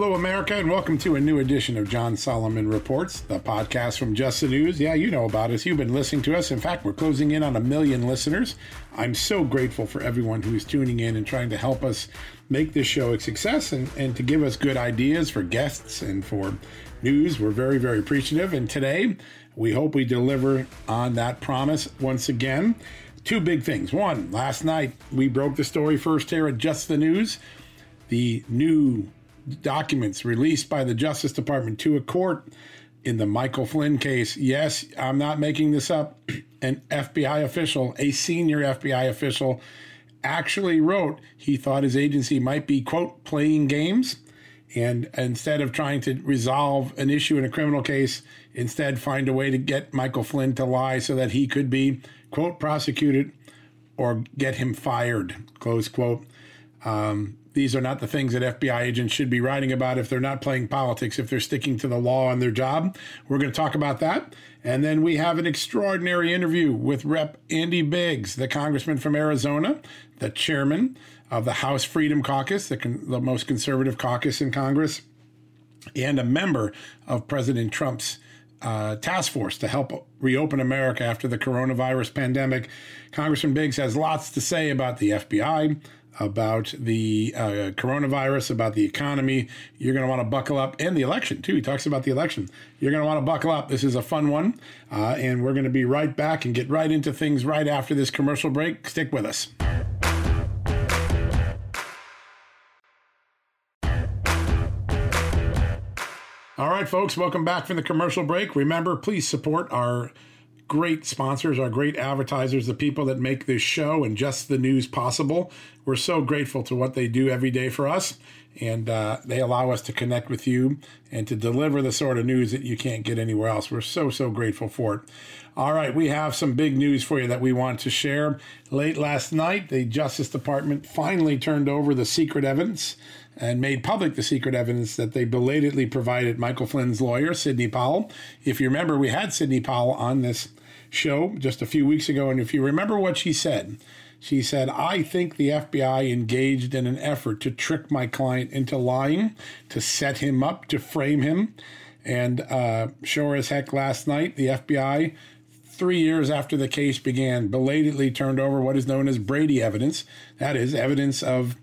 Hello, America, and welcome to a new edition of John Solomon Reports, the podcast from Just the News. Yeah, you know about us. You've been listening to us. In fact, we're closing in on a million listeners. I'm so grateful for everyone who is tuning in and trying to help us make this show a success and, and to give us good ideas for guests and for news. We're very, very appreciative. And today, we hope we deliver on that promise once again. Two big things. One, last night we broke the story first here at Just the News. The new documents released by the Justice Department to a court in the Michael Flynn case. Yes, I'm not making this up. An FBI official, a senior FBI official, actually wrote he thought his agency might be, quote, playing games. And instead of trying to resolve an issue in a criminal case, instead find a way to get Michael Flynn to lie so that he could be, quote, prosecuted or get him fired, close quote. Um, these are not the things that FBI agents should be writing about if they're not playing politics, if they're sticking to the law on their job. We're going to talk about that. And then we have an extraordinary interview with Rep. Andy Biggs, the congressman from Arizona, the chairman of the House Freedom Caucus, the, con- the most conservative caucus in Congress, and a member of President Trump's uh, task force to help reopen America after the coronavirus pandemic. Congressman Biggs has lots to say about the FBI, about the uh, coronavirus, about the economy. You're going to want to buckle up, and the election, too. He talks about the election. You're going to want to buckle up. This is a fun one. Uh, and we're going to be right back and get right into things right after this commercial break. Stick with us. All right, folks, welcome back from the commercial break. Remember, please support our great sponsors, our great advertisers, the people that make this show and just the news possible. We're so grateful to what they do every day for us, and uh, they allow us to connect with you and to deliver the sort of news that you can't get anywhere else. We're so, so grateful for it. All right, we have some big news for you that we want to share. Late last night, the Justice Department finally turned over the secret evidence and made public the secret evidence that they belatedly provided Michael Flynn's lawyer, Sidney Powell. If you remember, we had Sidney Powell on this show just a few weeks ago. And if you remember what she said, she said, I think the FBI engaged in an effort to trick my client into lying, to set him up, to frame him. And uh, sure as heck, last night, the FBI, three years after the case began, belatedly turned over what is known as Brady evidence. That is, evidence of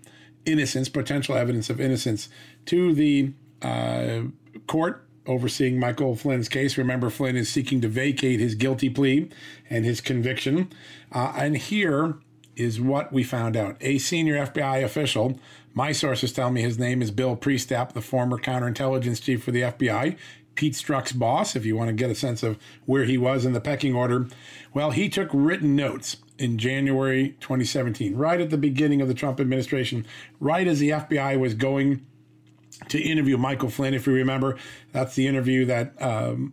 innocence, potential evidence of innocence, to the uh, court overseeing Michael Flynn's case. Remember, Flynn is seeking to vacate his guilty plea and his conviction. Uh, and here is what we found out. A senior FBI official, my sources tell me his name is Bill Priestap, the former counterintelligence chief for the FBI, Pete Strzok's boss, if you want to get a sense of where he was in the pecking order. Well, he took written notes in January 2017, right at the beginning of the Trump administration, right as the FBI was going to interview Michael Flynn. If you remember, that's the interview that um,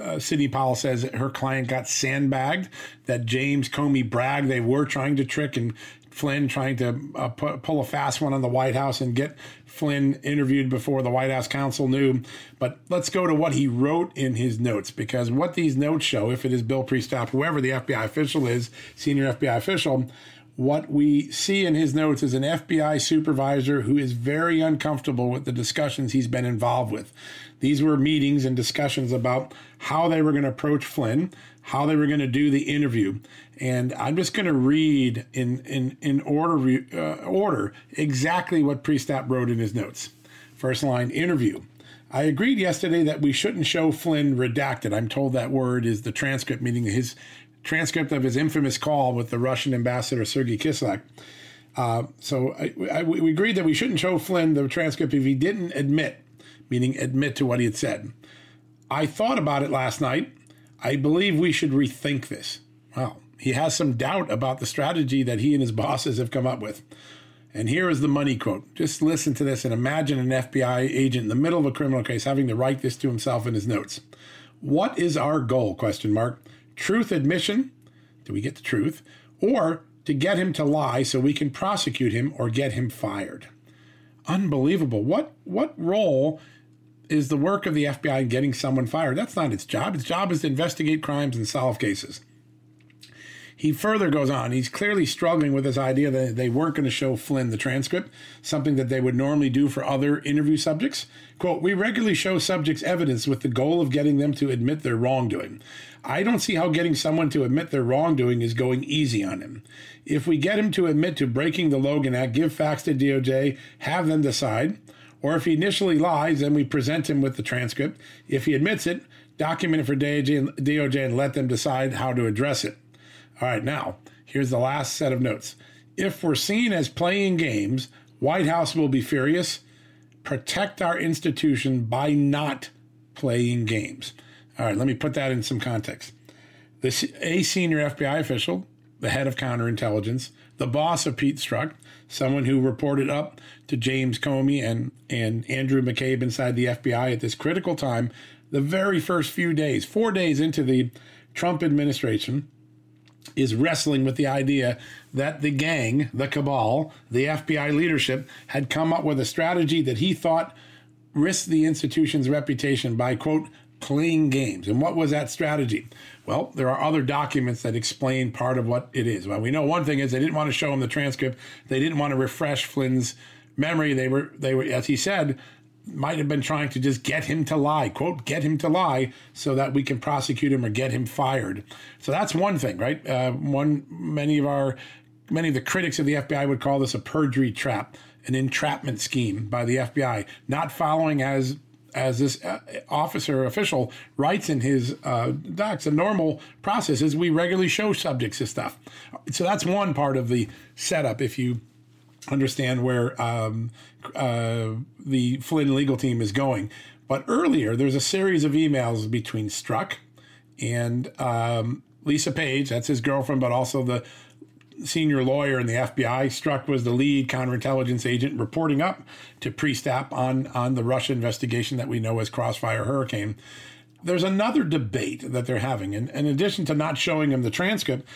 uh, Sidney Powell says that her client got sandbagged, that James Comey bragged they were trying to trick and Flynn trying to uh, pu- pull a fast one on the White House and get Flynn interviewed before the White House counsel knew. But let's go to what he wrote in his notes because what these notes show, if it is Bill Priestap, whoever the FBI official is, senior FBI official, what we see in his notes is an FBI supervisor who is very uncomfortable with the discussions he's been involved with. These were meetings and discussions about how they were going to approach Flynn, how they were going to do the interview. And I'm just going to read in, in, in order, uh, order exactly what Priestap wrote in his notes. First line interview. I agreed yesterday that we shouldn't show Flynn redacted. I'm told that word is the transcript, meaning his transcript of his infamous call with the Russian ambassador Sergei Kislyak. Uh, so I, I, we agreed that we shouldn't show Flynn the transcript if he didn't admit, meaning admit to what he had said. I thought about it last night. I believe we should rethink this. Well, he has some doubt about the strategy that he and his bosses have come up with. And here is the money quote. Just listen to this and imagine an FBI agent in the middle of a criminal case having to write this to himself in his notes. What is our goal? Question mark. Truth admission? Do we get the truth? Or to get him to lie so we can prosecute him or get him fired. Unbelievable. What what role is the work of the FBI in getting someone fired? That's not its job. Its job is to investigate crimes and solve cases. He further goes on. He's clearly struggling with this idea that they weren't going to show Flynn the transcript, something that they would normally do for other interview subjects. Quote, We regularly show subjects evidence with the goal of getting them to admit their wrongdoing. I don't see how getting someone to admit their wrongdoing is going easy on him. If we get him to admit to breaking the Logan Act, give facts to DOJ, have them decide, or if he initially lies, then we present him with the transcript. If he admits it, document it for DOJ and, let them decide how to address it. All right, now, here's the last set of notes. If we're seen as playing games, White House will be furious. Protect our institution by not playing games. All right, let me put that in some context. This a senior FBI official, the head of counterintelligence, the boss of Pete Strzok, someone who reported up to James Comey and, and Andrew McCabe inside the FBI at this critical time, the very first few days, four days into the Trump administration, is wrestling with the idea that the gang, the cabal, the FBI leadership had come up with a strategy that he thought risked the institution's reputation by, quote, playing games. And what was that strategy? Well, there are other documents that explain part of what it is. Well, we know one thing is they didn't want to show him the transcript. They didn't want to refresh Flynn's memory. They were, they were, as he said, might have been trying to just get him to lie, quote, get him to lie so that we can prosecute him or get him fired. So that's one thing, right? Uh, one, many of our, many of the critics of the FBI would call this a perjury trap, an entrapment scheme by the FBI, not following as as this uh, officer official writes in his uh, docs, a normal process is we regularly show subjects this stuff. So that's one part of the setup. If you understand where um, uh, the Flynn legal team is going. But earlier, there's a series of emails between Strzok and um, Lisa Page, that's his girlfriend, but also the senior lawyer in the FBI. Strzok was the lead counterintelligence agent reporting up to Priestap on, on the Russia investigation that we know as Crossfire Hurricane. There's another debate that they're having. And in addition to not showing him the transcript,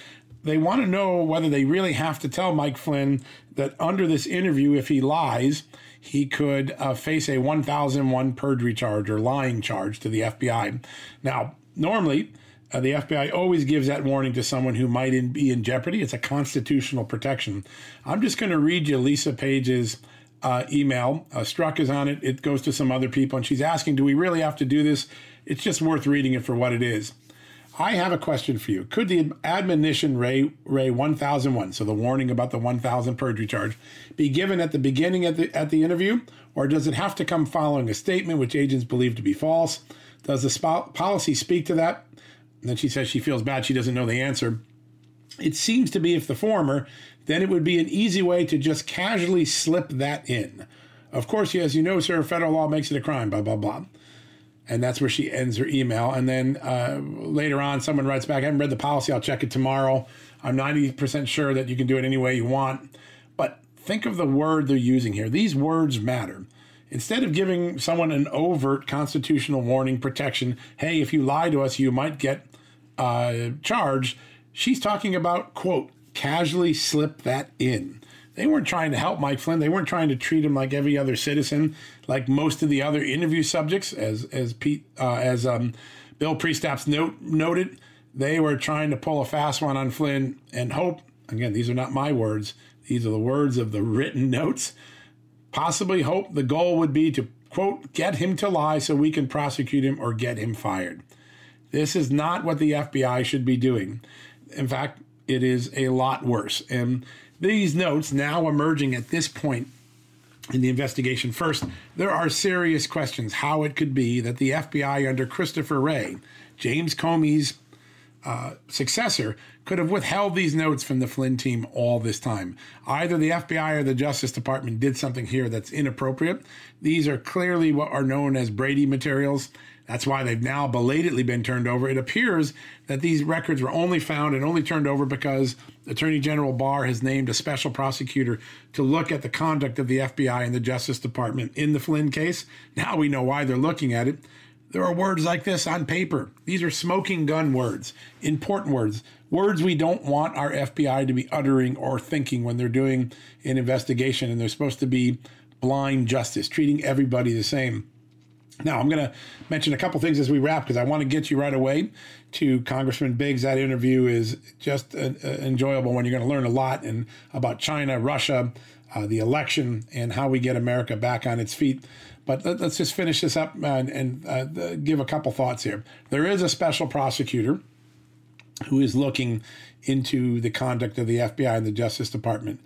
they want to know whether they really have to tell Mike Flynn that under this interview, if he lies, he could uh, face a 1001 perjury charge or lying charge to the FBI. Now, normally, uh, the FBI always gives that warning to someone who might in, be in jeopardy. It's a constitutional protection. I'm just going to read you Lisa Page's uh, email. Uh, Strzok is on it. It goes to some other people, and she's asking, Do we really have to do this? It's just worth reading it for what it is. I have a question for you. Could the admonition Ray Ray 1001, so the warning about the 1000 perjury charge, be given at the beginning at the at the interview, or does it have to come following a statement which agents believe to be false? Does the policy speak to that? And then she says she feels bad. She doesn't know the answer. It seems to be if the former, then it would be an easy way to just casually slip that in. Of course, as you know, sir, federal law makes it a crime. Blah blah blah and that's where she ends her email. And then uh, later on, someone writes back, I haven't read the policy, I'll check it tomorrow. I'm 90% sure that you can do it any way you want. But think of the word they're using here. These words matter. Instead of giving someone an overt constitutional warning protection, hey, if you lie to us, you might get uh, charged, she's talking about, quote, casually slip that in. They weren't trying to help Mike Flynn. They weren't trying to treat him like every other citizen, like most of the other interview subjects, as as Pete uh, as um, Bill Priestap's note noted. They were trying to pull a fast one on Flynn and hope again, these are not my words, these are the words of the written notes, possibly hope the goal would be to, quote, get him to lie so we can prosecute him or get him fired. This is not what the FBI should be doing. In fact, it is a lot worse. And these notes now emerging at this point in the investigation. First, there are serious questions how it could be that the FBI under Christopher Wray, James Comey's uh, successor, could have withheld these notes from the Flynn team all this time. Either the FBI or the Justice Department did something here that's inappropriate. These are clearly what are known as Brady materials. That's why they've now belatedly been turned over. It appears that these records were only found and only turned over because Attorney General Barr has named a special prosecutor to look at the conduct of the FBI and the Justice Department in the Flynn case. Now we know why they're looking at it. There are words like this on paper. These are smoking gun words, important words, words we don't want our FBI to be uttering or thinking when they're doing an investigation and they're supposed to be blind justice, treating everybody the same. Now, I'm going to mention a couple things as we wrap because I want to get you right away to Congressman Biggs. That interview is just uh, uh enjoyable when you're going to learn a lot and about China, Russia, uh, the election, and how we get America back on its feet. But let, us just finish this up and, and uh, give a couple thoughts here. There is a special prosecutor who is looking into the conduct of the FBI and the Justice Department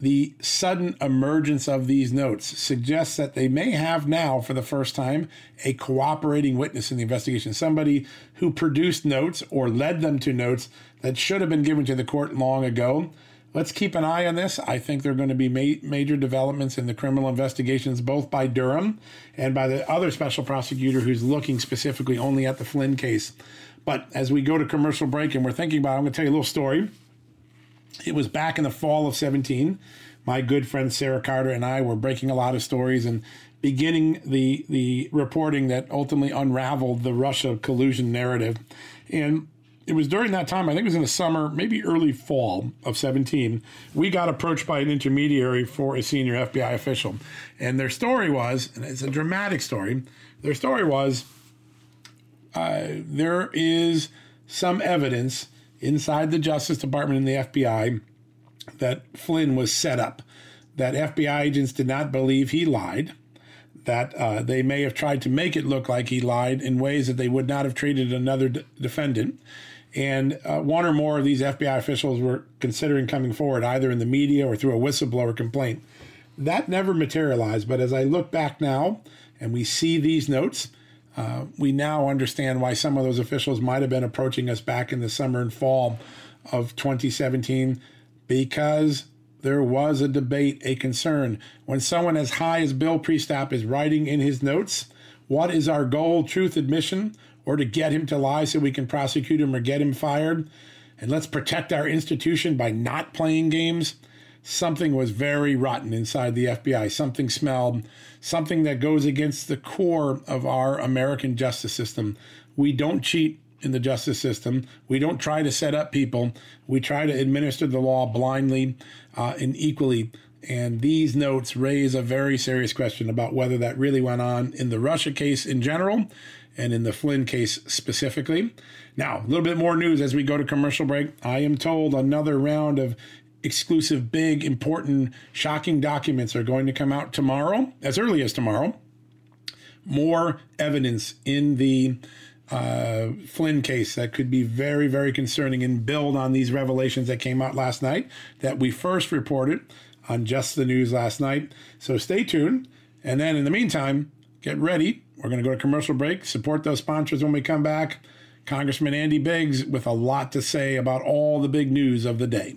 the sudden emergence of these notes suggests that they may have now, for the first time, a cooperating witness in the investigation, somebody who produced notes or led them to notes that should have been given to the court long ago. Let's keep an eye on this. I think there are going to be ma- major developments in the criminal investigations, both by Durham and by the other special prosecutor who's looking specifically only at the Flynn case. But as we go to commercial break and we're thinking about, it, I'm going to tell you a little story it was back in the fall of 17. My good friend Sarah Carter and I were breaking a lot of stories and beginning the the reporting that ultimately unraveled the Russia collusion narrative. And it was during that time, I think it was in the summer, maybe early fall of 17, we got approached by an intermediary for a senior FBI official. And their story was, and it's a dramatic story, their story was uh, there is some evidence inside the Justice Department and the FBI that Flynn was set up, that FBI agents did not believe he lied, that uh, they may have tried to make it look like he lied in ways that they would not have treated another d- defendant. And uh, one or more of these FBI officials were considering coming forward either in the media or through a whistleblower complaint. That never materialized. But as I look back now and we see these notes, uh, we now understand why some of those officials might have been approaching us back in the summer and fall of 2017 because there was a debate, a concern. When someone as high as Bill Priestap is writing in his notes, what is our goal, truth admission, or to get him to lie so we can prosecute him or get him fired? And let's protect our institution by not playing games something was very rotten inside the FBI. Something smelled, something that goes against the core of our American justice system. We don't cheat in the justice system. We don't try to set up people. We try to administer the law blindly uh, and equally. And these notes raise a very serious question about whether that really went on in the Russia case in general and in the Flynn case specifically. Now, a little bit more news as we go to commercial break. I am told another round of exclusive, big, important, shocking documents are going to come out tomorrow, as early as tomorrow. More evidence in the uh, Flynn case that could be very, very concerning and build on these revelations that came out last night that we first reported on Just the News last night. So stay tuned. And then in the meantime, get ready. We're going to go to commercial break, support those sponsors when we come back. Congressman Andy Biggs with a lot to say about all the big news of the day.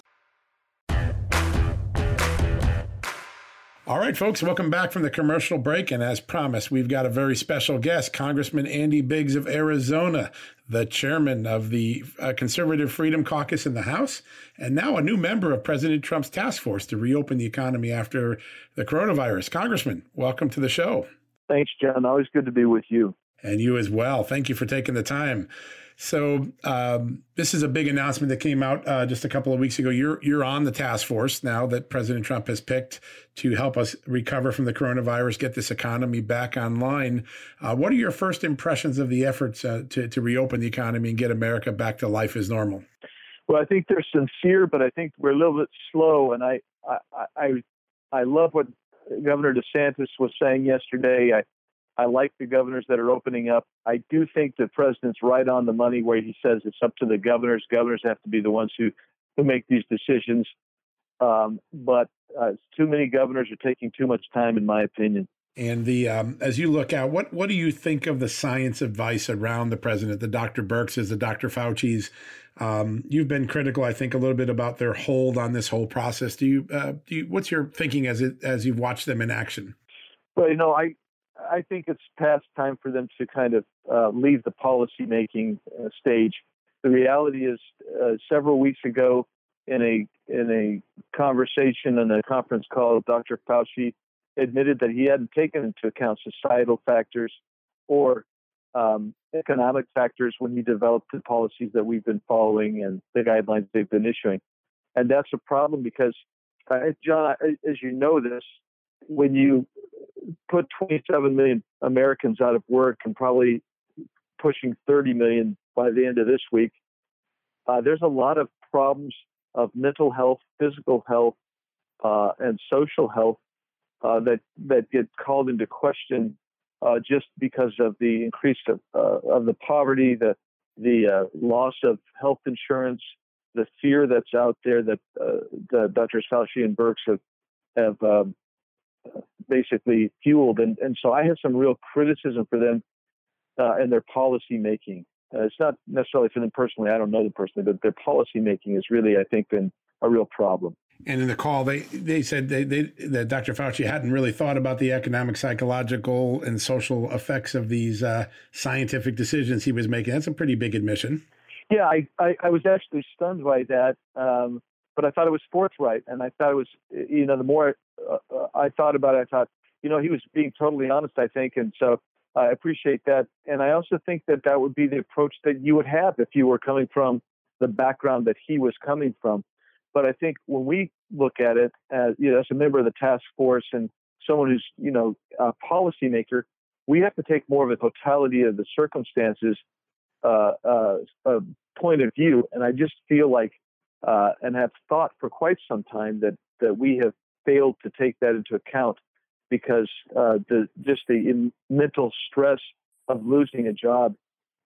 All right, folks, welcome back from the commercial break. And as promised, we've got a very special guest, Congressman Andy Biggs of Arizona, the chairman of the uh, Conservative Freedom Caucus in the House, and now a new member of President Trump's task force to reopen the economy after the coronavirus. Congressman, welcome to the show. Thanks, John. Always good to be with you. And you as well. Thank you for taking the time. So um, this is a big announcement that came out uh, just a couple of weeks ago. You're you're on the task force now that President Trump has picked to help us recover from the coronavirus, get this economy back online. Uh, what are your first impressions of the efforts uh, to to reopen the economy and get America back to life as normal? Well, I think they're sincere, but I think we're a little bit slow. And I I I, I love what Governor DeSantis was saying yesterday. I I like the governors that are opening up. I do think the president's right on the money where he says it's up to the governors. Governors have to be the ones who, who make these decisions. Um, but uh, too many governors are taking too much time, in my opinion. And the um, as you look out, what what do you think of the science advice around the president, the Dr. Birx's, the Dr. Fauci's? Um, you've been critical, I think, a little bit about their hold on this whole process. Do you, uh, do you what's your thinking as it as you've watched them in action? Well, you know, I I think it's past time for them to kind of uh, leave the policy making uh, stage. The reality is, uh, several weeks ago, in a in a conversation in a conference call, Dr. Fauci admitted that he hadn't taken into account societal factors or um, economic factors when he developed the policies that we've been following and the guidelines they've been issuing. And that's a problem because, uh, John, as you know this, when you put 27 million Americans out of work and probably pushing 30 million by the end of this week, uh, there's a lot of problems of mental health, physical health, uh, and social health uh, that that get called into question uh, just because of the increase of, uh, of the poverty, the the uh, loss of health insurance, the fear that's out there that the Drs. Fauci and Birx have have um, basically fueled. And, and so I have some real criticism for them uh, and their policy making. Uh, it's not necessarily for them personally. I don't know them personally, but their policy making has really, I think, been a real problem. And in the call, they they said they, they that Dr. Fauci hadn't really thought about the economic, psychological, and social effects of these uh, scientific decisions he was making. That's a pretty big admission. Yeah, I, I, I was actually stunned by that. Um, but I thought it was forthright, and I thought it was, you know, the more uh, uh, I thought about it, I thought, you know, he was being totally honest, I think, and so I appreciate that. And I also think that that would be the approach that you would have if you were coming from the background that he was coming from. But I think when we look at it as, you know, as a member of the task force and someone who's, you know, a policymaker, we have to take more of a totality of the circumstances uh, uh, uh, point of view. And I just feel like uh, and have thought for quite some time that, that we have failed to take that into account because uh, the just the mental stress of losing a job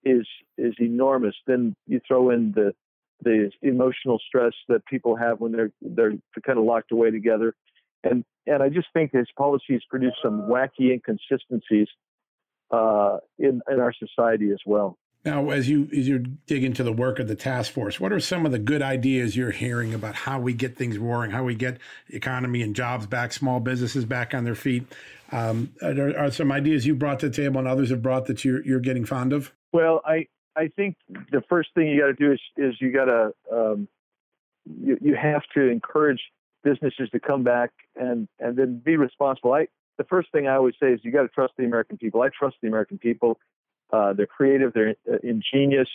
is is enormous. Then you throw in the the emotional stress that people have when they're they're kind of locked away together, and and I just think his policies produce some wacky inconsistencies uh, in in our society as well. Now, as you as you dig into the work of the task force, what are some of the good ideas you're hearing about how we get things roaring, how we get economy and jobs back, small businesses back on their feet? Um, are, are some ideas you brought to the table and others have brought that you're you're getting fond of? Well, I I think the first thing you got to do is is you got to um, you you have to encourage businesses to come back and and then be responsible. I the first thing I always say is you got to trust the American people. I trust the American people. Uh, they're creative, they're uh, ingenious.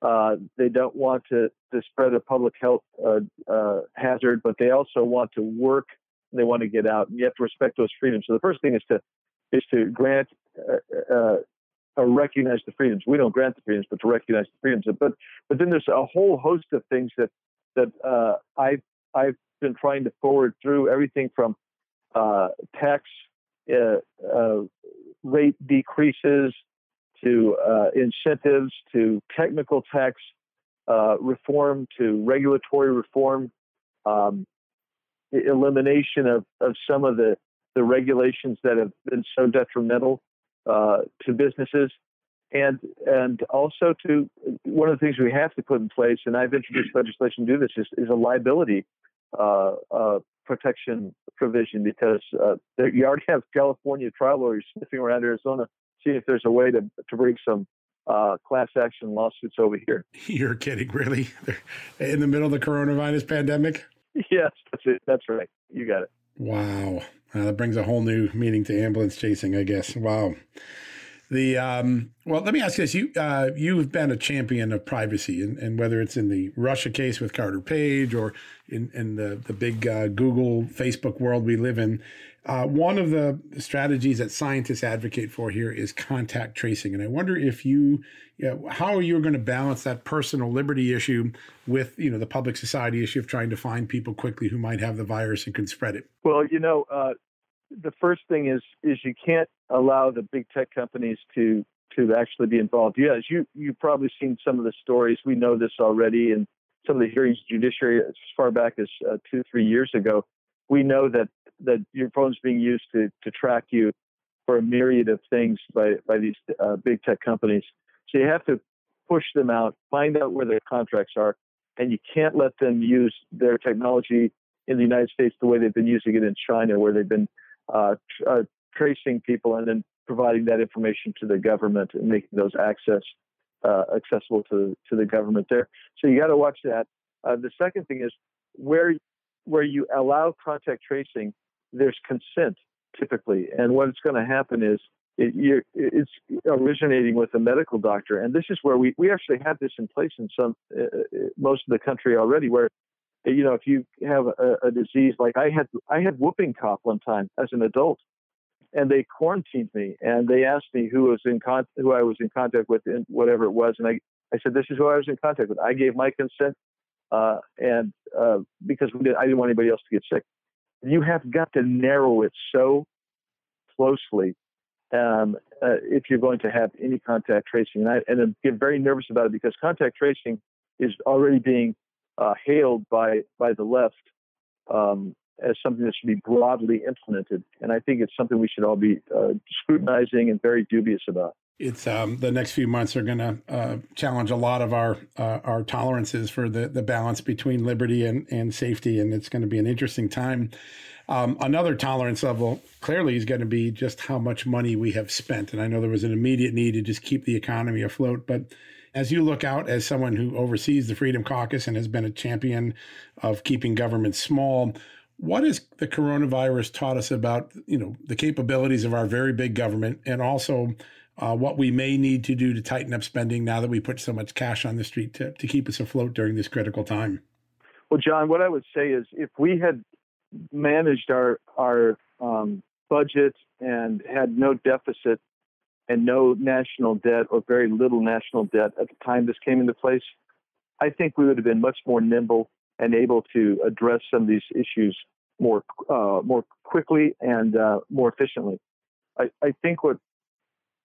Uh, they don't want to, to spread a public health uh, uh, hazard, but they also want to work. They want to get out, and you have to respect those freedoms. So the first thing is to is to grant or recognize the freedoms. We don't grant the freedoms, but to recognize the freedoms. But but then there's a whole host of things that that uh, I've I've been trying to forward through everything from uh, tax uh, uh rate decreases to uh, incentives to technical tax uh, reform to regulatory reform, um, elimination of, of some of the, the regulations that have been so detrimental uh, to businesses, and and also to one of the things we have to put in place, and I've introduced legislation to do this, is, is a liability uh, uh, protection provision because uh, you already have California trial lawyers sniffing around Arizona, seeing if there's a way to to bring some uh, class action lawsuits over here. You're kidding, really? In the middle of the coronavirus pandemic? Yes, that's it. That's right. You got it. Wow. Uh, that brings a whole new meaning to ambulance chasing, I guess. Wow. The um, well, let me ask you this: you uh, you've been a champion of privacy, and, and whether it's in the Russia case with Carter Page or in, in the the big uh, Google Facebook world we live in, uh, one of the strategies that scientists advocate for here is contact tracing, and I wonder if you, you know, how are you're going to balance that personal liberty issue with you know the public society issue of trying to find people quickly who might have the virus and can spread it. Well, you know, uh, the first thing is is you can't allow the big tech companies to to actually be involved. Yes, you you've probably seen some of the stories. We know this already, and some of the hearings judiciary as far back as uh, two three years ago. We know that that your phone's being used to to track you for a myriad of things by by these uh, big tech companies. So you have to push them out, find out where their contracts are, and you can't let them use their technology in the United States the way they've been using it in China, where they've been uh, tr- uh, tracing people and then providing that information to the government and making those access uh, accessible to to the government there. So you got to watch that. Uh, the second thing is where where you allow contact tracing, there's consent typically, and what's going to happen is it, it's originating with a medical doctor, and this is where we we actually have this in place in some uh, uh most of the country already, where you know, if you have a, a, disease like I had, I had whooping cough one time as an adult, and they quarantined me and they asked me who was in con- who I was in contact with, and whatever it was, and I, I said this is who I was in contact with. I gave my consent, uh, and uh, because did, I didn't want anybody else to get sick. You have got to narrow it so closely um, uh, if you're going to have any contact tracing, and I and I get very nervous about it because contact tracing is already being uh, hailed by by the left um, as something that should be broadly implemented, and I think it's something we should all be uh, scrutinizing and very dubious about. It's um, the next few months are going to uh, challenge a lot of our uh, our tolerances for the the balance between liberty and and safety, and it's going to be an interesting time. Um, another tolerance level clearly is going to be just how much money we have spent, and I know there was an immediate need to just keep the economy afloat, but as you look out as someone who oversees the Freedom Caucus and has been a champion of keeping government small, what has the coronavirus taught us about you know the capabilities of our very big government and also uh, what we may need to do to tighten up spending now that we put so much cash on the street to, to keep us afloat during this critical time? Well, John, what I would say is if we had managed our our um, budget and had no deficit and no national debt or very little national debt at the time this came into place, I think we would have been much more nimble and able to address some of these issues more uh, more quickly and uh, more efficiently. I, I, think what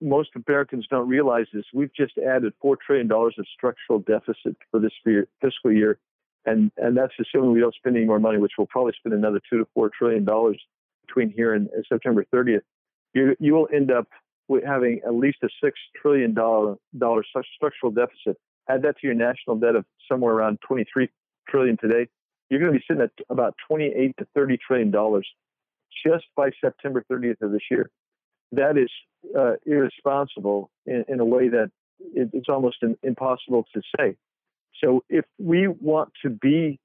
most Americans don't realize is we've just added four trillion dollars of structural deficit for this fiscal year, and and that's assuming we don't spend any more money, which we'll probably spend another two to four trillion dollars between here and, and September 30th. You you will end up having at least a six trillion dollar dollar structural deficit. Add that to your national debt of somewhere around 23 trillion today. You're going to be sitting at about 28 to 30 trillion dollars just by September 30th of this year. That is uh, irresponsible in, in, a way that it, it's almost in, impossible to say. So if we want to be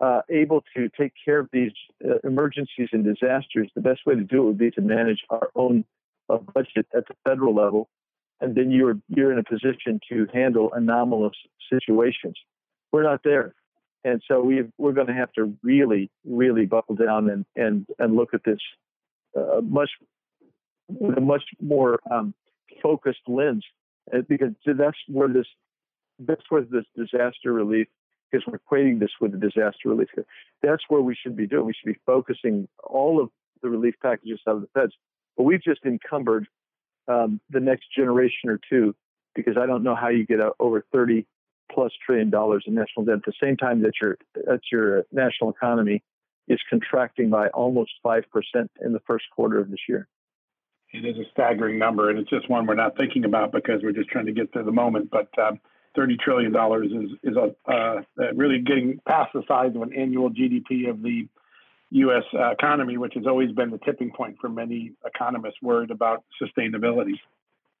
uh, able to take care of these uh, emergencies and disasters, the best way to do it would be to manage our own a budget at the federal level, and then you're you're in a position to handle anomalous situations. We're not there, and so we we're going to have to really really buckle down and and and look at this uh, much with a much more um, focused lens, uh, because that's where this that's where this disaster relief because we're equating this with the disaster relief. That's where we should be doing. We should be focusing all of the relief packages out of the feds. But we've just encumbered um, the next generation or two because I don't know how you get over 30 plus trillion dollars in national debt at the same time that your that your national economy is contracting by almost five percent in the first quarter of this year. It is a staggering number, and it's just one we're not thinking about because we're just trying to get through the moment. But um, thirty trillion dollars is is a uh, really getting past the size of an annual GDP of the U.S. Uh, economy, which has always been the tipping point for many economists worried about sustainability.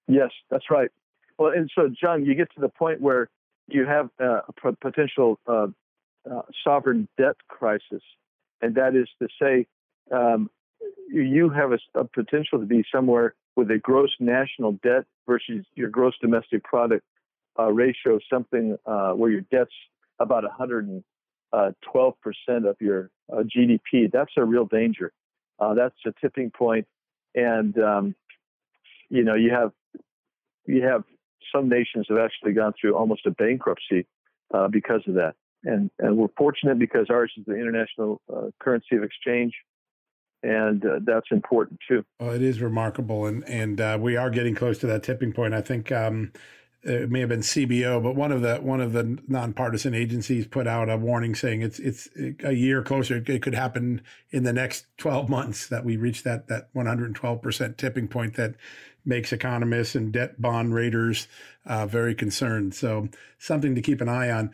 Yes, that's right. Well, and so John, you get to the point where you have uh, a potential uh, uh, sovereign debt crisis, and that is to say, um, you have a, a, potential to be somewhere with a gross national debt versus your gross domestic product uh, ratio, something uh, where your debt's about 112% of your uh, GDP. That's a real danger. that's a tipping point. and um, you know you have you have some nations have actually gone through almost a bankruptcy uh, because of that. And, and we're fortunate because ours is the international uh, currency of exchange, and uh, that's important too. Well, it is remarkable, and and uh, we are getting close to that tipping point. I think um, it may have been CBO, but one of the one of the nonpartisan agencies put out a warning saying it's it's a year closer. It could happen in the next 12 months that we reach that that 112 percent tipping point that makes economists and debt bond raters uh, very concerned. So something to keep an eye on.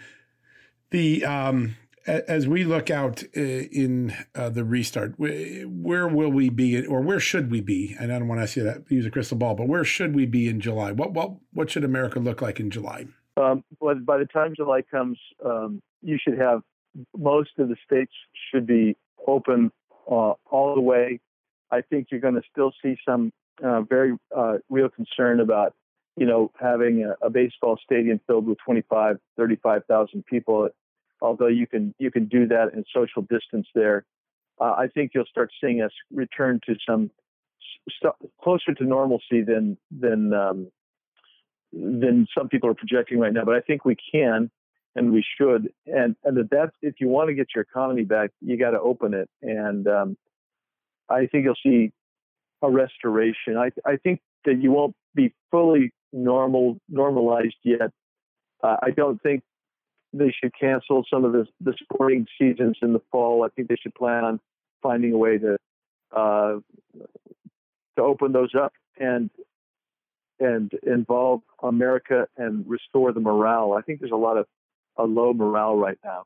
The um, as we look out uh, in uh, the restart, where will we be, or where should we be? And I don't want to say that use a crystal ball, but where should we be in July? What what what should America look like in July? Um, but by the time July comes, um, you should have most of the states should be open uh, all the way. I think you're going to still see some uh, very uh, real concern about, you know, having a, a, baseball stadium filled with 25, 35,000 people. Although you can you can do that and social distance there, uh, I think you'll start seeing us return to some st- closer to normalcy than than um, than some people are projecting right now. But I think we can and we should. And and that that's if you want to get your economy back, you got to open it. And um, I think you'll see a restoration. I, I think that you won't be fully normal normalized yet. Uh, I don't think they should cancel some of the, the sporting seasons in the fall. I think they should plan on finding a way to uh, to open those up and and involve America and restore the morale. I think there's a lot of a low morale right now,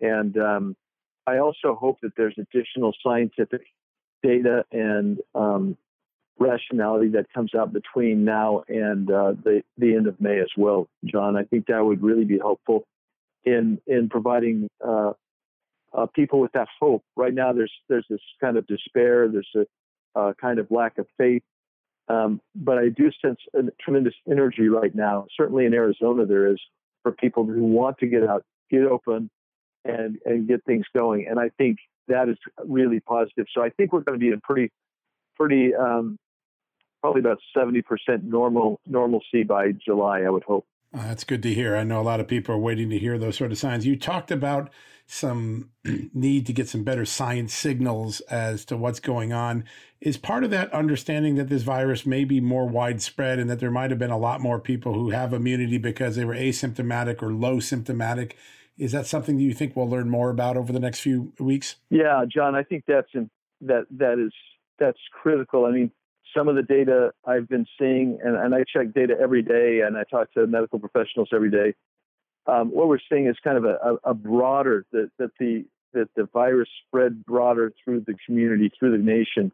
and um, I also hope that there's additional scientific data and um, rationality that comes out between now and uh, the the end of May as well, John. I think that would really be helpful in in providing uh, uh, people with that hope. Right now, there's there's this kind of despair. There's a, a kind of lack of faith. Um, but I do sense a tremendous energy right now. Certainly in Arizona, there is for people who want to get out, get open, and and get things going. And I think that is really positive. So I think we're going to be in pretty, pretty, um, probably about seventy percent normal normalcy by July. I would hope. Uh, that's good to hear. I know a lot of people are waiting to hear those sort of signs. You talked about some need to get some better science signals as to what's going on. Is part of that understanding that this virus may be more widespread and that there might have been a lot more people who have immunity because they were asymptomatic or low symptomatic is that something that you think we'll learn more about over the next few weeks? Yeah, John, I think that's in, that that is that's critical. I mean, some of the data I've been seeing, and, and I check data every day, and I talk to medical professionals every day. Um, what we're seeing is kind of a, a, a broader that, that the that the virus spread broader through the community, through the nation,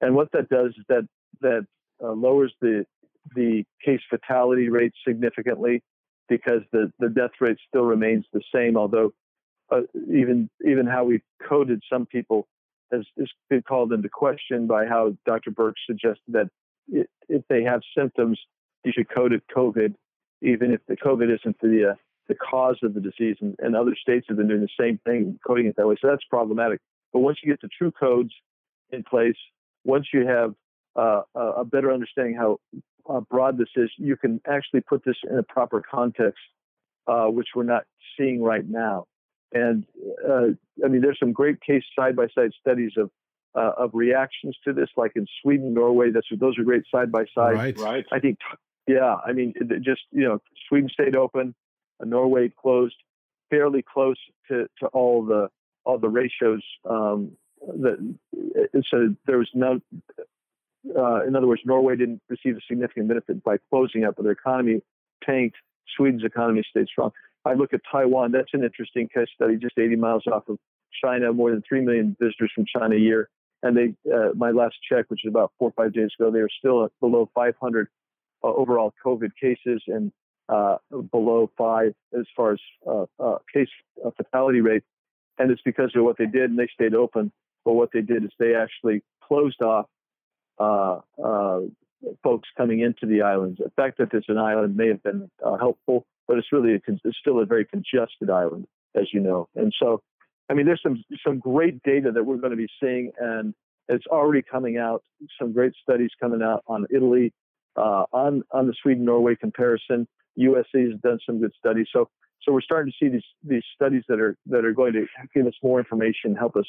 and what that does is that that uh, lowers the the case fatality rate significantly because the, the death rate still remains the same, although uh, even even how we've coded some people has, has been called into question by how Dr. Birx suggested that it, if they have symptoms, you should code it COVID, even if the COVID isn't the uh, the cause of the disease. And, and other states have been doing the same thing, coding it that way. So that's problematic. But once you get the true codes in place, once you have uh, a better understanding how uh, broad this is, you can actually put this in a proper context, uh, which we're not seeing right now. And uh, I mean, there's some great case side-by-side studies of uh, of reactions to this, like in Sweden, Norway. That's those are great side by side. Right, right. I think, yeah. I mean, just you know, Sweden stayed open, Norway closed, fairly close to, to all the all the ratios. Um, that so there was no. Uh, in other words, Norway didn't receive a significant benefit by closing up, but their economy tanked. Sweden's economy stayed strong. I look at Taiwan. That's an interesting case study, just 80 miles off of China. More than three million visitors from China a year, and they. Uh, my last check, which is about four or five days ago, they are still below 500 uh, overall COVID cases and uh, below five as far as uh, uh, case uh, fatality rate. And it's because of what they did, and they stayed open. But what they did is they actually closed off folks coming into the islands. The fact that it's an island may have been helpful, but it's really a, it's still a very congested island, as you know. And so, I mean, there's some some great data that we're going to be seeing, and it's already coming out. Some great studies coming out on Italy, uh, on on the Sweden Norway comparison. USC has done some good studies. So so we're starting to see these these studies that are that are going to give us more information, help us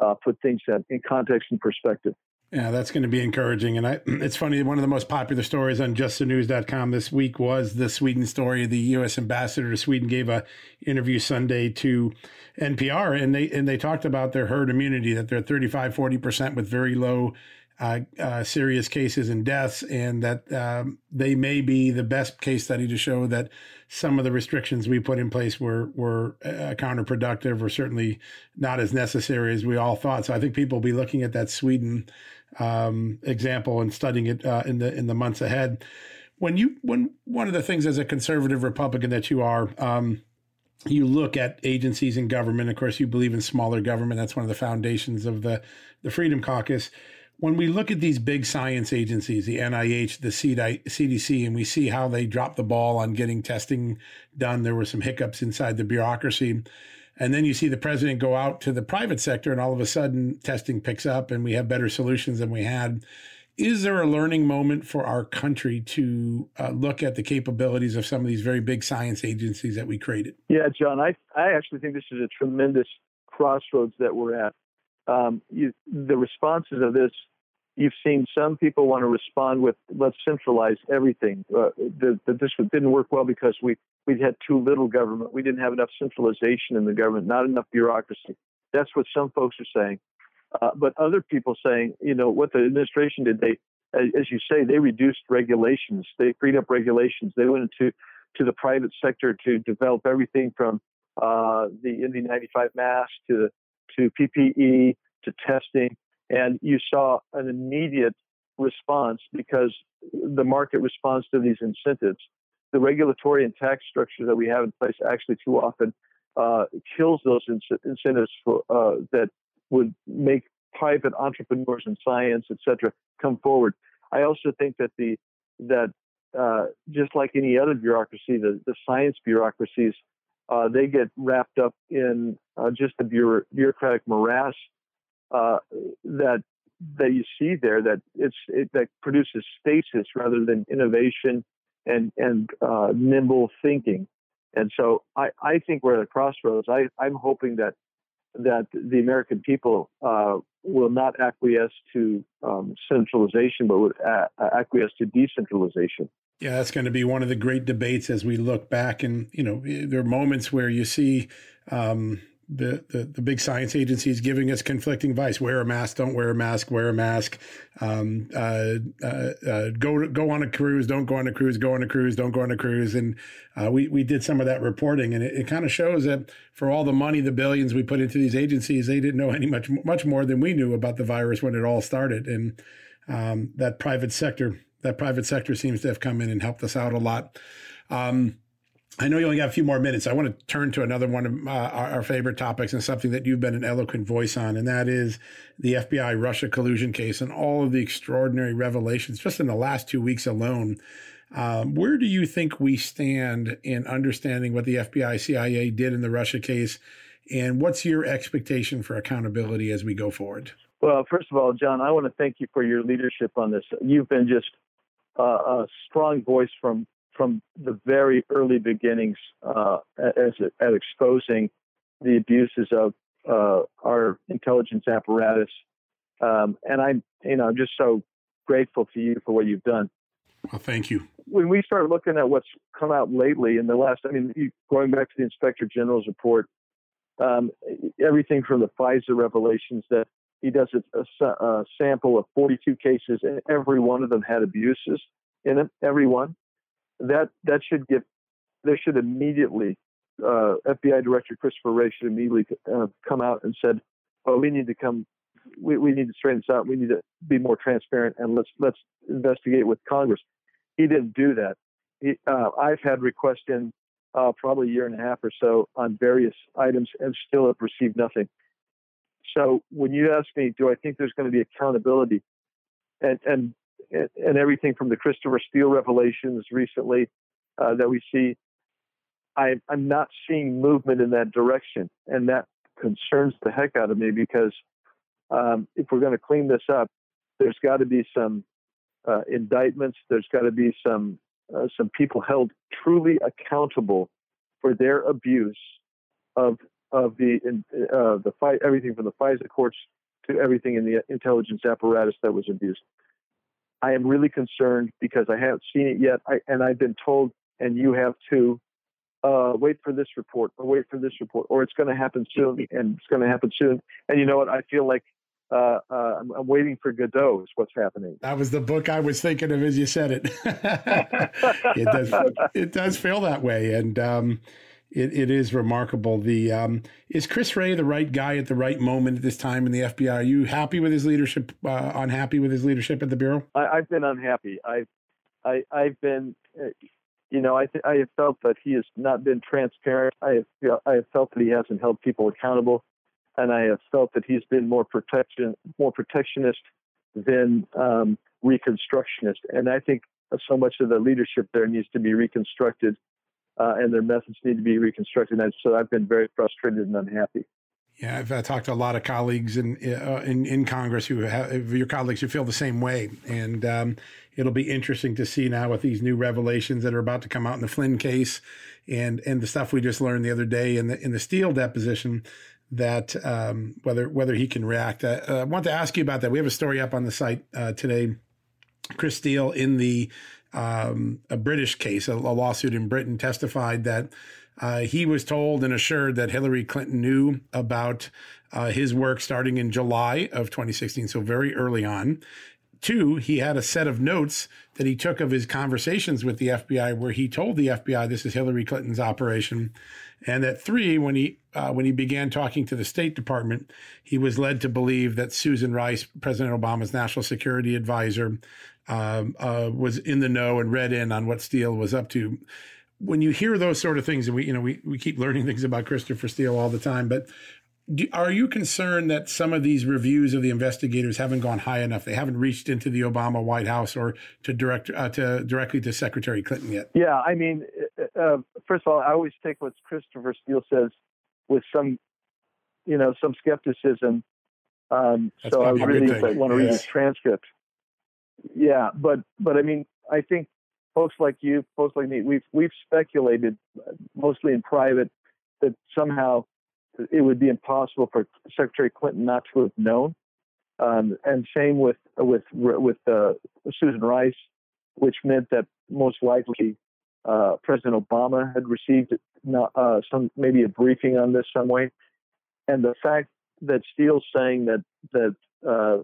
uh, put things in context and perspective. Yeah, that's going to be encouraging. And I, it's funny, one of the most popular stories on justthenews.com this week was the Sweden story. The U.S. ambassador to Sweden gave a interview Sunday to NPR, and they and they talked about their herd immunity, that they're 35, 40% with very low uh, uh, serious cases and deaths, and that um, they may be the best case study to show that some of the restrictions we put in place were were uh, counterproductive or certainly not as necessary as we all thought. So I think people will be looking at that Sweden um, example and studying it uh, in the in the months ahead. When you when one of the things as a conservative Republican that you are. Um, you look at agencies in government. Of course, you believe in smaller government. That's one of the foundations of the the Freedom Caucus when we look at these big science agencies, the NIH, the CDC, and we see how they dropped the ball on getting testing done, there were some hiccups inside the bureaucracy. And then you see the president go out to the private sector, and all of a sudden, testing picks up and we have better solutions than we had. Is there a learning moment for our country to uh, look at the capabilities of some of these very big science agencies that we created? Yeah, John, I, I actually think this is a tremendous crossroads that we're at. Um, you, the responses of this you've seen some people want to respond with let's centralize everything. Uh, the, this didn't work well because we we had too little government. We didn't have enough centralization in the government, not enough bureaucracy. That's what some folks are saying. Uh, but other people saying, you know, what the administration did, they, as you say, they reduced regulations. They freed up regulations. They went into to the private sector to develop everything from uh, the N95 mask to to PPE to testing and you saw an immediate response because the market responds to these incentives. The regulatory and tax structure that we have in place actually too often uh, kills those in- incentives for, uh, that would make private entrepreneurs in science, et cetera, come forward. I also think that the that uh, just like any other bureaucracy, the, the science bureaucracies, uh, they get wrapped up in uh, just the bureau- bureaucratic morass uh, that that you see there that it's it, that produces stasis rather than innovation and and uh, nimble thinking. And so I, I think we're at a crossroads. I, I'm hoping that that the American people uh, will not acquiesce to um, centralization, but would a- acquiesce to decentralization. Yeah, that's going to be one of the great debates as we look back. And you know, there are moments where you see um, the, the, the big science agencies giving us conflicting advice: wear a mask, don't wear a mask, wear a mask. Um, uh, uh, uh, go go on a cruise, don't go on a cruise, go on a cruise, don't go on a cruise. And uh, we we did some of that reporting, and it, it kind of shows that for all the money, the billions we put into these agencies, they didn't know any much much more than we knew about the virus when it all started. And um, that private sector, that private sector seems to have come in and helped us out a lot. Um, I know you only got a few more minutes. I want to turn to another one of uh, our, our, favorite topics and something that you've been an eloquent voice on, and that is the FBI Russia collusion case and all of the extraordinary revelations just in the last two weeks alone. Um, where do you think we stand in understanding what the FBI CIA did in the Russia case? And what's your expectation for accountability as we go forward? Well, first of all, John, I want to thank you for your leadership on this. You've been just uh, a strong voice from from the very early beginnings uh, as at exposing the abuses of uh, our intelligence apparatus. Um, and I'm, you know, I'm just so grateful to you for what you've done. Well, thank you. When we start looking at what's come out lately in the last, I mean, going back to the Inspector General's report, um, everything from the FISA revelations that he does a, a, a, sample of 42 cases, and every one of them had abuses in it. Every one. That that should give. There should immediately uh, FBI Director Christopher Wray should immediately uh, come out and said, "Oh, we need to come. We, we need to straighten this out. We need to be more transparent, and let's let's investigate with Congress." He didn't do that. He, uh, I've had requests in uh, probably a year and a half or so on various items, and still have received nothing. So when you ask me, do I think there's going to be accountability, and and and everything from the Christopher Steele revelations recently uh, that we see I, I'm not seeing movement in that direction, and that concerns the heck out of me because um, if we're going to clean this up, there's got to be some uh, indictments. There's got to be some uh, some people held truly accountable for their abuse of of the uh, the fight everything from the FISA courts to everything in the intelligence apparatus that was abused. I am really concerned because I haven't seen it yet, I, and I've been told, and you have too, uh, wait for this report or wait for this report or it's going to happen soon and it's going to happen soon. And you know what? I feel like uh, uh, I'm, I'm, waiting for Godot is what's happening. That was the book I was thinking of as you said it. it does it does feel that way, and um, it, it is remarkable. The um, is Chris Wray the right guy at the right moment at this time in the FBI? Are you happy with his leadership? Uh, unhappy with his leadership at the bureau? I, have been unhappy. I've I, I've been uh, you know, I, th- I have felt that he has not been transparent. I have, you know, I have felt that he hasn't held people accountable, and I have felt that he's been more protection, more protectionist than um, reconstructionist. And I think so much of the leadership there needs to be reconstructed, uh, and their methods need to be reconstructed. And so I've been very frustrated and unhappy. Yeah, I've uh, talked to a lot of colleagues in uh, in, in Congress who have your colleagues who feel the same way, and um, it'll be interesting to see now with these new revelations that are about to come out in the Flynn case, and and the stuff we just learned the other day in the in the Steele deposition that um, whether whether he can react. Uh, I want to ask you about that. We have a story up on the site uh, today. Chris Steele in the um, a British case, a, a lawsuit in Britain, testified that uh, he was told and assured that Hillary Clinton knew about uh, his work starting in July of 2016, so very early on. Two, he had a set of notes that he took of his conversations with the FBI, where he told the FBI this is Hillary Clinton's operation, and that three, when he uh, when he began talking to the State Department, he was led to believe that Susan Rice, President Obama's national security advisor, um, uh, was in the know and read in on what Steele was up to when you hear those sort of things, and we, you know, we, we keep learning things about Christopher Steele all the time, but do, are you concerned that some of these reviews of the investigators haven't gone high enough? They haven't reached into the Obama White House or to direct uh, to directly to Secretary Clinton yet. Yeah, I mean, uh, uh first of all, I always take what Christopher Steele says with some, you know, some skepticism. Um, so I really want to read his transcript. Yeah, but but I mean, I think folks like you, folks like me, we've we've speculated, mostly in private, that somehow it would be impossible for Secretary Clinton not to have known. Um, and same with with with uh, Susan Rice, which meant that most likely uh, President Obama had received uh, some maybe a briefing on this some way. And the fact that Steele's saying that that uh,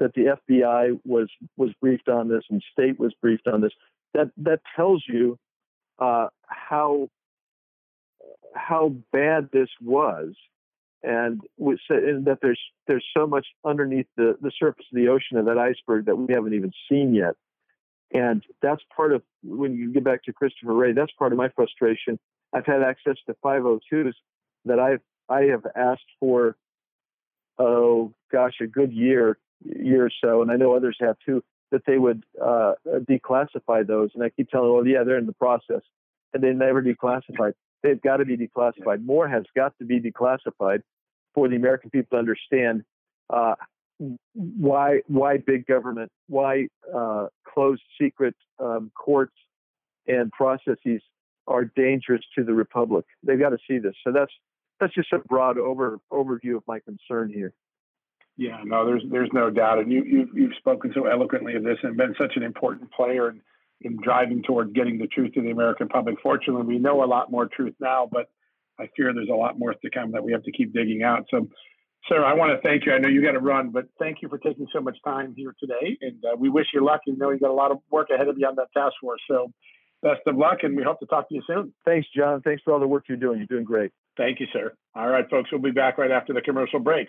that the FBI was was briefed on this and state was briefed on this that that tells you uh, how how bad this was, and, and that there's there's so much underneath the, the surface of the ocean of that iceberg that we haven't even seen yet. And that's part of when you get back to Christopher Wray. That's part of my frustration. I've had access to 502s that I've I have asked for. Oh gosh, a good year year or so, and I know others have too that they would uh, declassify those. And I keep telling them, well, yeah, they're in the process. And they never declassified. They've got to be declassified. More has got to be declassified for the American people to understand uh, why why big government? Why uh, closed secret um, courts and processes are dangerous to the republic? They've got to see this. So that's that's just a broad over overview of my concern here. Yeah, no, there's there's no doubt, and you you've, you've spoken so eloquently of this and been such an important player in, in driving toward getting the truth to the American public. Fortunately, we know a lot more truth now, but I fear there's a lot more to come that we have to keep digging out. So, sir, I want to thank you. I know you got to run, but thank you for taking so much time here today, and uh, we wish you luck. You know you got a lot of work ahead of you on that task force. So, best of luck, and we hope to talk to you soon. Thanks, John. Thanks for all the work you're doing. You're doing great. Thank you, sir. All right, folks, we'll be back right after the commercial break.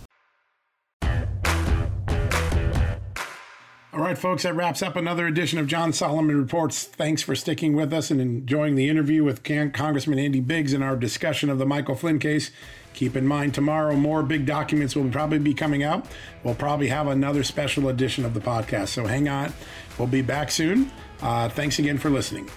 All right, folks, that wraps up another edition of John Solomon Reports. Thanks for sticking with us and enjoying the interview with Congressman Andy Biggs and our discussion of the Michael Flynn case. Keep in mind, tomorrow more big documents will probably be coming out. We'll probably have another special edition of the podcast. So hang on. We'll be back soon. Uh, thanks again for listening.